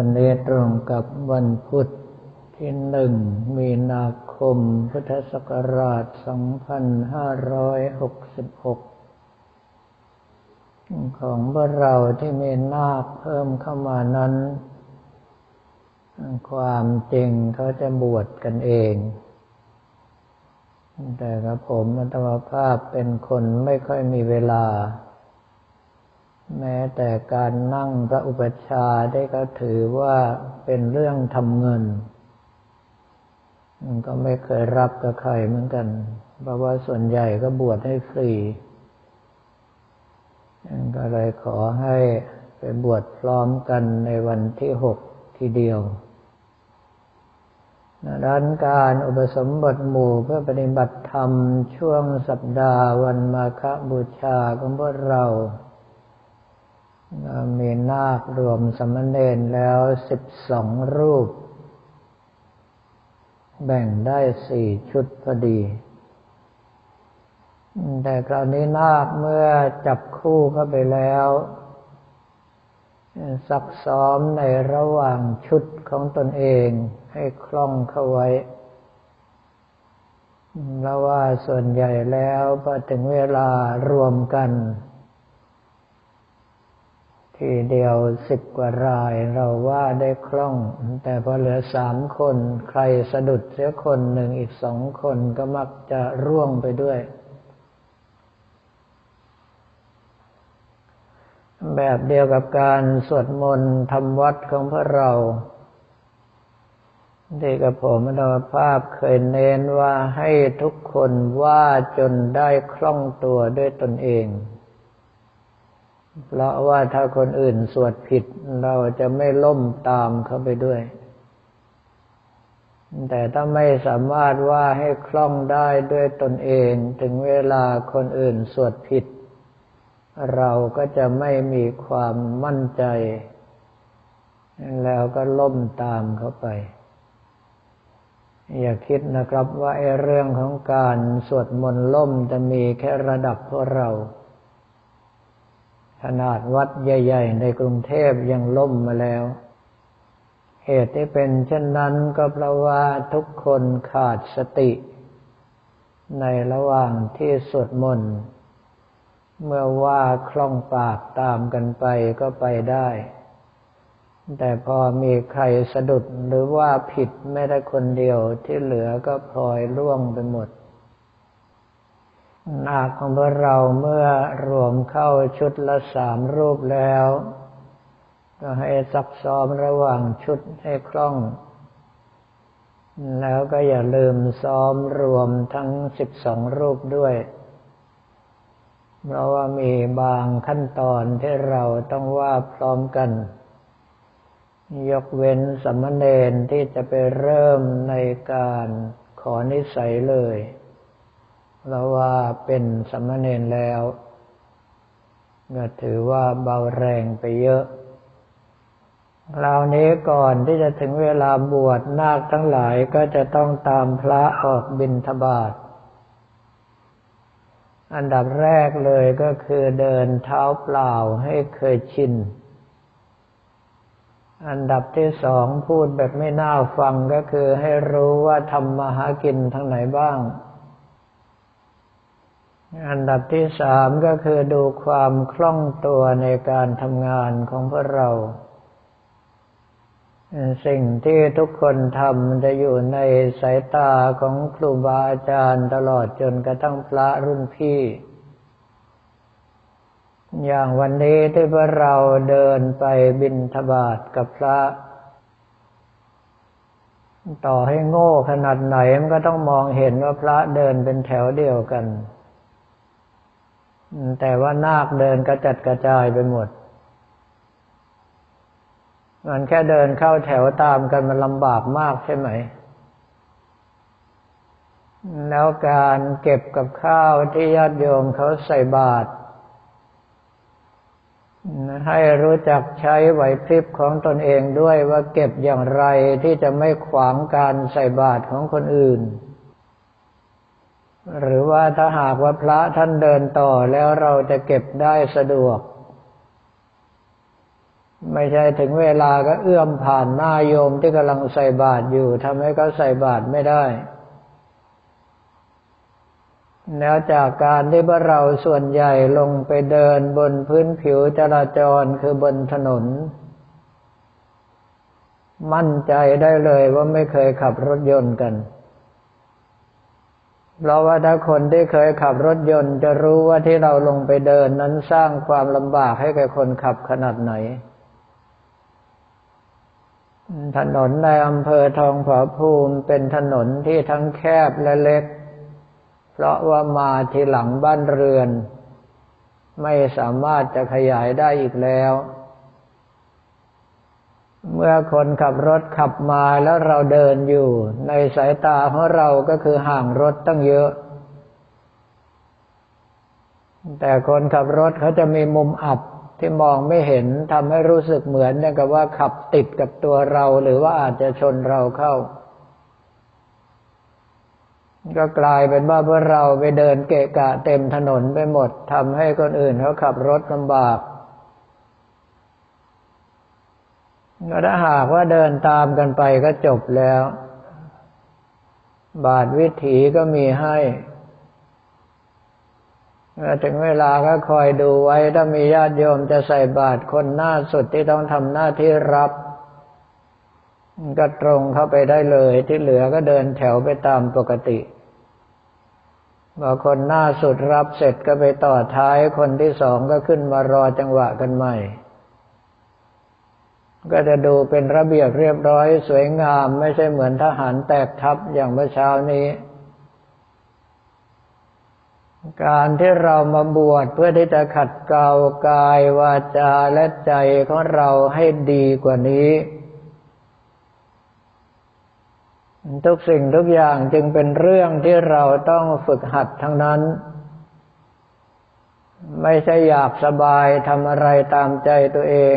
วันนี้ตรงกับวันพุธที่หนึ่งมีนาคมพุทธศักราช 2566 ของพวกเราที่มีนาคเพิ่มเข้ามานั้น ความจริงเขาจะบวชกันเอง แต่กับผมอัตมภาพเป็นคนไม่ค่อยมีเวลา แม้แต่การนั่งพระอุปชาได้ก็ถือว่าเป็นเรื่องทำเงิน มันก็ไม่เคยรับกับใครเหมือนกัน เพราะว่าส่วนใหญ่ก็บวชให้ฟรี ก็เลยขอให้ไปบวชพร้อมกันในวันที่หกทีเดียวดันการอุปสมบทหมู่เพื่อปฏิบัติธรรมช่วงสัปดาห์วันมาฆบูชาของพวกเรา มีนาครวมสมณเณรแล้วสิบสองรูป แบ่งได้สี่ชุดพอดี แต่คราวนี้นาคเมื่อจับคู่เข้าไปแล้ว ซักซ้อมในระหว่างชุดของตนเองให้คล่องเข้าไว้แล้วว่าส่วนใหญ่แล้วพอถึงเวลารวมกัน ทีเดียวสิบกว่ารายเราว่าได้คล่อง แต่พอเหลือสามคน ใครสะดุดเสียคนหนึ่งอีกสองคนก็มักจะร่วงไปด้วย แบบเดียวกับการสวดมนต์ทำวัดของพระเราที่กับผมอัตภาพเคยเน้นว่าให้ทุกคนว่าจนได้คล่องตัวด้วยตนเอง เพราะว่าถ้าคนอื่นสวดผิด เราจะไม่ล่มตามเขาไปด้วย แต่ถ้าไม่สามารถว่าให้คล่องได้ด้วยตนเอง ถึงเวลาคนอื่นสวดผิด เราก็จะไม่มีความมั่นใจ แล้วก็ล่มตามเขาไป อย่าคิดนะครับว่าไอ้เรื่องของการสวดมนต์ล่มจะมีแค่ระดับพวกเรา ขนาดวัดใหญ่ ๆ ในกรุงเทพยังล่มมาแล้ว เหตุที่เป็นเช่นนั้นก็เพราะว่าทุกคนขาดสติ ในระหว่างที่สวดมนต์เมื่อว่าคล่องปากตามกันไปก็ไปได้ แต่พอมีใครสะดุดหรือว่าผิดไม่ได้คนเดียวที่เหลือก็พลอยร่วงไปหมด นาคของพวกเราเมื่อรวมเข้าชุดละสามรูปแล้ว ก็ให้ซักซ้อมระหว่างชุดให้คล่อง แล้วก็อย่าลืมซ้อมรวมทั้งสิบสองรูปด้วย เพราะว่ามีบางขั้นตอนที่เราต้องว่าพร้อมกัน ยกเว้นสมณเณรที่จะไปเริ่มในการขอนิสัยเลย เราว่าเป็นสมณเณรแล้วก็ถือว่าเบาแรงไปเยอะคราวนี้ก่อนที่จะถึงเวลาบวชนาคทั้งหลายก็จะต้องตามพระออกบิณฑบาตอันดับแรกเลยก็คือเดินเท้าเปล่าให้เคยชิน อันดับที่สองพูดแบบไม่น่าฟังก็คือให้รู้ว่าทำมาหากินทางไหนบ้าง อันดับที่สามก็คือดูความคล่องตัวในการทำงานของพวกเราสิ่งที่ทุกคนทำจะอยู่ในสายตาของครูบาอาจารย์ตลอดจนกระทั่งพระรุ่นพี่ อย่างวันนี้ที่พวกเราเดินไปบินทบาทกับพระ ต่อให้โง่ขนาดไหนมันก็ต้องมองเห็นว่าพระเดินเป็นแถวเดียวกัน แต่ว่านาคเดินกระจัดกระจายไปหมด มันแค่เดินเข้าแถวตามกันมันลำบากมากใช่ไหม แล้วการเก็บกับข้าวที่ญาติโยมเขาใส่บาตรให้รู้จักใช้ไหวพริบของตนเองด้วยว่าเก็บอย่างไรที่จะไม่ขวางการใส่บาตรของคนอื่น หรือว่าถ้าหากว่าพระท่านเดินต่อแล้วเราจะเก็บได้สะดวก ไม่ใช่ถึงเวลาก็เอื้อมผ่านหน้าโยมที่กำลังใส่บาตรอยู่ทำให้เขาใส่บาตรไม่ได้แล้วจากการที่พวกเราส่วนใหญ่ลงไปเดินบนพื้นผิวจราจรคือบนถนน มั่นใจได้เลยว่าไม่เคยขับรถยนต์กัน เพราะว่าถ้าคนที่เคยขับรถยนต์ จะรู้ว่าที่เราลงไปเดินนั้นสร้างความลำบากให้แก่คนขับขนาดไหน ถนนในอำเภอทองผาภูมิเป็นถนนที่ทั้งแคบและเล็ก เพราะว่ามาทีหลังบ้านเรือน ไม่สามารถจะขยายได้อีกแล้ว เมื่อคนขับรถขับมาแล้วเราเดินอยู่ ในสายตาของเราก็คือห่างรถตั้งเยอะ แต่คนขับรถเขาจะมีมุมอับที่มองไม่เห็นทำให้รู้สึกเหมือนอย่างกับว่าขับติดกับตัวเราหรือว่าอาจจะชนเราเข้า ก็กลายเป็นว่าพวกเราไปเดินเกะกะเต็มถนนไปหมดทำให้คนอื่นเขาขับรถลำบาก ก็ถ้าหากว่าเดินตามกันไปก็จบแล้ว บาทวิถีก็มีให้ถึงเวลาก็คอยดูไว้ ถ้ามีญาติโยมจะใส่บาตรคนหน้าสุดที่ต้องทำหน้าที่รับ ก็ตรงเข้าไปได้เลยที่เหลือก็เดินแถวไปตามปกติพอคนหน้าสุดรับเสร็จก็ไปต่อท้ายคนที่สองก็ขึ้นมารอจังหวะกันใหม่ ก็จะดูเป็นระเบียบเรียบร้อยสวยงามไม่ใช่เหมือนทหารแตกทัพอย่างเมื่อเช้านี้ การที่เรามาบวชเพื่อที่จะขัดเกลากายวาจาและใจของเราให้ดีกว่านี้ทุกสิ่งทุกอย่างจึงเป็นเรื่องที่เราต้องฝึกหัดทั้งนั้น ไม่ใช่อยากสบายทำอะไรตามใจตัวเอง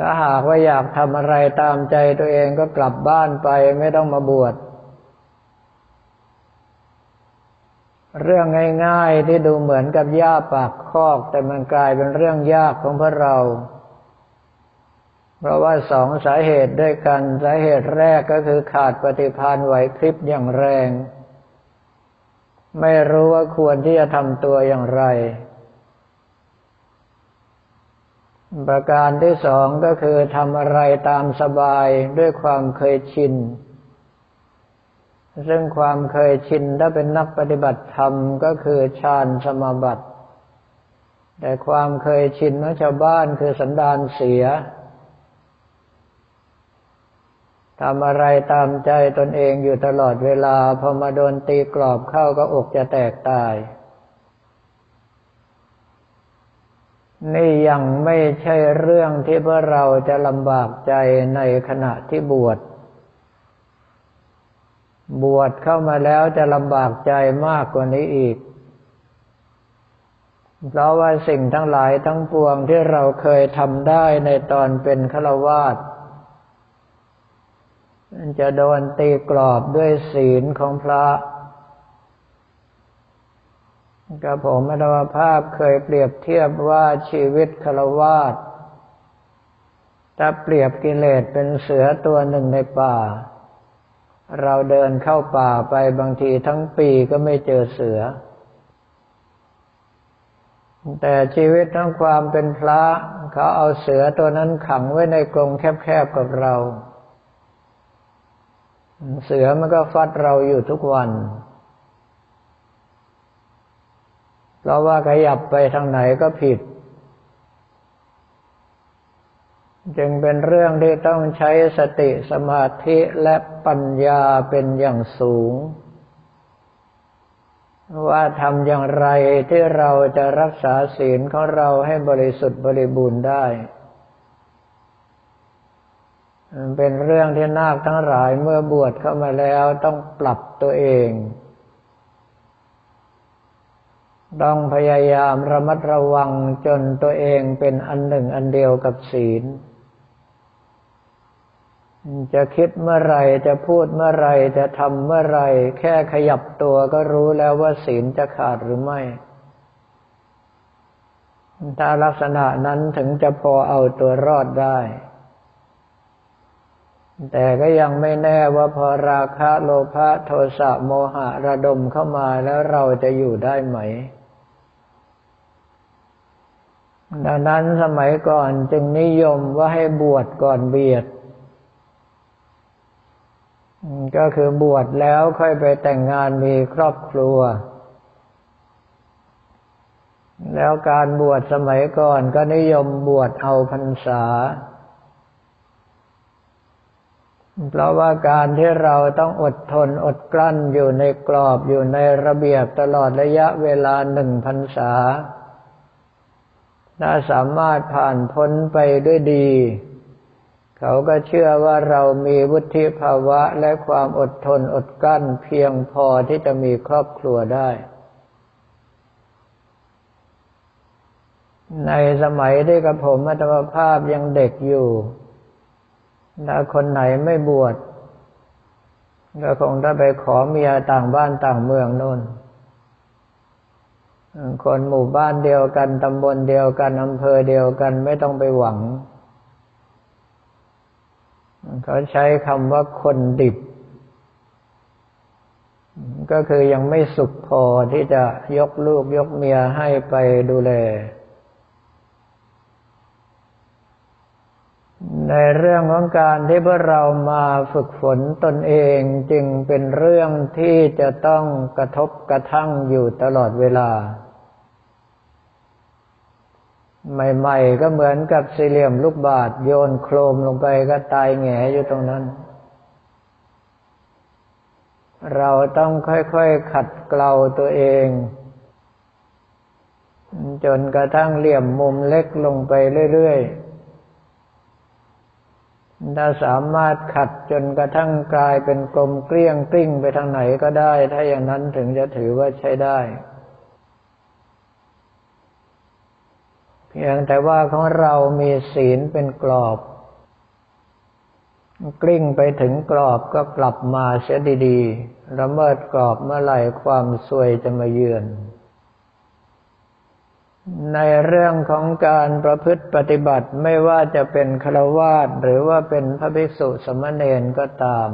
ถ้าหากว่าอยากทำอะไรตามใจตัวเองก็กลับบ้านไปไม่ต้องมาบวช เรื่องง่ายๆที่ดูเหมือนกับย่าปากคอก แต่มันกลายเป็นเรื่องยากของพวกเรา เพราะว่าสองสาเหตุด้วยกัน สาเหตุแรกก็คือขาดปฏิภาณไหวพริบอย่างแรง ไม่รู้ว่าควรที่จะทำตัวอย่างไร ประการที่สองก็คือทำอะไรตามสบายด้วยความเคยชิน ซึ่งความเคยชินถ้าเป็นนักปฏิบัติธรรมก็คือฌานสมาบัติ แต่ความเคยชินของชาวบ้านคือสันดานเสียทำอะไรตามใจตนเองอยู่ตลอดเวลา พอมาโดนตีกรอบเข้าก็อกจะแตกตาย นี่ยังไม่ใช่เรื่องที่พวกเราจะลำบากใจในขณะที่บวช บวชเข้ามาแล้วจะลำบากใจมากกว่านี้อีก เพราะว่าสิ่งทั้งหลายทั้งปวงที่เราเคยทำได้ในตอนเป็นฆราวาสจะโดนตีกรอบด้วยศีลของพระ กับผมอัตวภาพเคยเปรียบเทียบว่าชีวิตคารวาสถ้าเปรียบกิเลสเป็นเสือตัวหนึ่งในป่า เราเดินเข้าป่าไปบางทีทั้งปีก็ไม่เจอเสือ แต่ชีวิตทั้งความเป็นพระเขาเอาเสือตัวนั้นขังไว้ในกรงแคบๆกับเรา เสือมันก็ฟัดเราอยู่ทุกวัน เราว่าขยับไปทางไหนก็ผิด จึงเป็นเรื่องที่ต้องใช้สติสมาธิและปัญญาเป็นอย่างสูง ว่าทำอย่างไรที่เราจะรักษาศีลของเราให้บริสุทธิ์บริบูรณ์ได้เป็นเรื่องที่นาคทั้งหลายเมื่อบวชเข้ามาแล้วต้องปรับตัวเอง ต้องพยายามระมัดระวังจนตัวเองเป็นอันหนึ่งอันเดียวกับศีล จะคิดเมื่อไรจะพูดเมื่อไรจะทำเมื่อไรแค่ขยับตัวก็รู้แล้วว่าศีลจะขาดหรือไม่ถ้าลักษณะนั้นถึงจะพอเอาตัวรอดได้ แต่ก็ยังไม่แน่ว่าพอราคะโลภะโทสะโมหะระดมเข้ามาแล้วเราจะอยู่ได้ไหม ดังนั้นสมัยก่อนจึงนิยมว่าให้บวชก่อนเบียด ก็คือบวชแล้วค่อยไปแต่งงานมีครอบครัว แล้วการบวชสมัยก่อนก็นิยมบวชเอาพรรษา เพราะว่าการที่เราต้องอดทนอดกลั้นอยู่ในกรอบอยู่ในระเบียบตลอดระยะเวลาหนึ่งพรรษา ถ้าสามารถผ่านพ้นไปด้วยดี เขาก็เชื่อว่าเรามีวุฒิภาวะและความอดทนอดกลั้นเพียงพอที่จะมีครอบครัวได้ ในสมัยที่กับผมอัตมภาพยังเด็กอยู่ถ้าคนไหนไม่บวชก็คงจะไปขอเมียต่างบ้านต่างเมืองนู่น คนหมู่บ้านเดียวกันตำบลเดียวกันอำเภอเดียวกันไม่ต้องไปหวัง เขาใช้คำว่าคนดิบ ก็คือยังไม่สุขพอที่จะยกลูกยกเมียให้ไปดูแล ในเรื่องของการที่พวกเรามาฝึกฝนตนเองจึงเป็นเรื่องที่จะต้องกระทบกระทั่งอยู่ตลอดเวลา ใหม่ๆ ก็เหมือนกับสี่เหลี่ยมลูกบาศโยนโครมลงไปก็ตายแงอยู่ตรงนั้น เราต้องค่อยๆขัดเกลาตัวเอง จนกระทั่งเหลี่ยมมุมเล็กลงไปเรื่อยๆ ถ้าสามารถขัดจนกระทั่งกลายเป็นกลมเกลี้ยงกลิ้งไปทางไหนก็ได้ ถ้าอย่างนั้นถึงจะถือว่าใช้ได้ เพียงแต่ว่าของเรามีศีลเป็นกรอบ กลิ้งไปถึงกรอบก็กลับมาเสียดีๆละเมิดกรอบเมื่อไหร่ความซวยจะมาเยือน ในเรื่องของการประพฤติปฏิบัติไม่ว่าจะเป็นฆราวาสหรือว่าเป็นพระภิกษุสมณเณรก็ตาม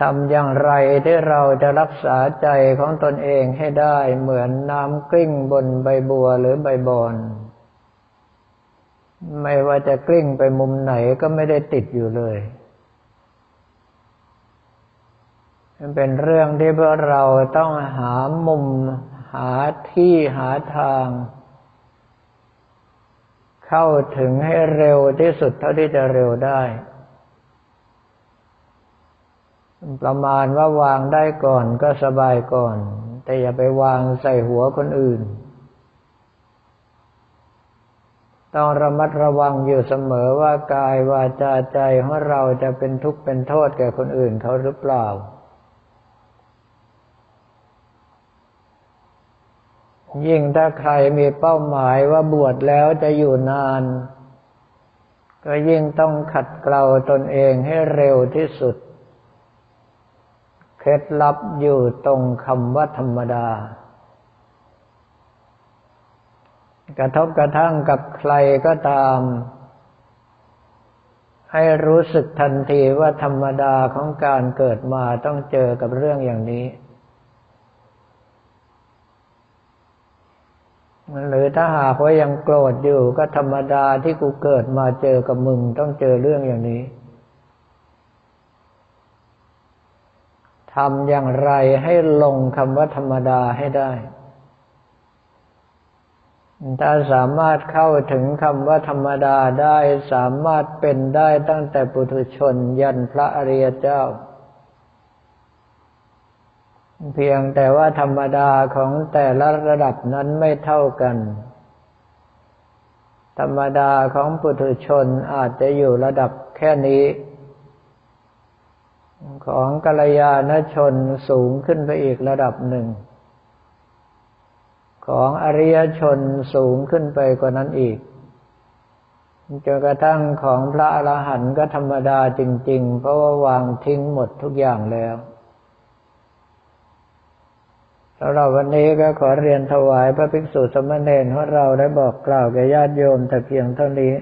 ทำอย่างไรที่เราจะรักษาใจของตนเองให้ได้เหมือนน้ำกลิ้งบนใบบัวหรือใบบอนไม่ว่าจะกลิ้งไปมุมไหนก็ไม่ได้ติดอยู่เลยมันเป็นเรื่องที่พวกเราต้องหามุม หาที่หาทาง เข้าถึงให้เร็วที่สุดเท่าที่จะเร็วได้ ประมาณว่าวางได้ก่อนก็สบายก่อน แต่อย่าไปวางใส่หัวคนอื่น ต้องระมัดระวังอยู่เสมอว่ากายวาจาใจของเราจะเป็นทุกข์เป็นโทษแก่คนอื่นเขาหรือเปล่า ยิ่งถ้าใครมีเป้าหมายว่าบวชแล้วจะอยู่นาน ก็ยิ่งต้องขัดเกลาตนเองให้เร็วที่สุด เคล็ดลับอยู่ตรงคำว่าธรรมดา กระทบกระทั่งกับใครก็ตาม ให้รู้สึกทันทีว่าธรรมดาของการเกิดมาต้องเจอกับเรื่องอย่างนี้หรือถ้าหากว่ายังโกรธอยู่ก็ธรรมดาที่กูเกิดมาเจอกับมึงต้องเจอเรื่องอย่างนี้ ทำอย่างไรให้ลงคำว่าธรรมดาให้ได้ ถ้าสามารถเข้าถึงคำว่าธรรมดาได้สามารถเป็นได้ตั้งแต่ปุถุชนยันพระอริยเจ้า เพียงแต่ว่าธรรมดาของแต่ละระดับนั้นไม่เท่ากัน ธรรมดาของปุถุชนอาจจะอยู่ระดับแค่นี้ ของกัลยาณชนสูงขึ้นไปอีกระดับหนึ่ง ของอริยชนสูงขึ้นไปกว่านั้นอีกจนกระทั่งของพระอรหันต์ก็ธรรมดาจริง ๆ เพราะว่าวางทิ้งหมดทุกอย่างแล้วสำหรับวันนี้ก็ขอเรียนถวายพระภิกษุสมณเณรของเราได้บอกกล่าวแก่ญาติโยมแต่เพียงเท่านี้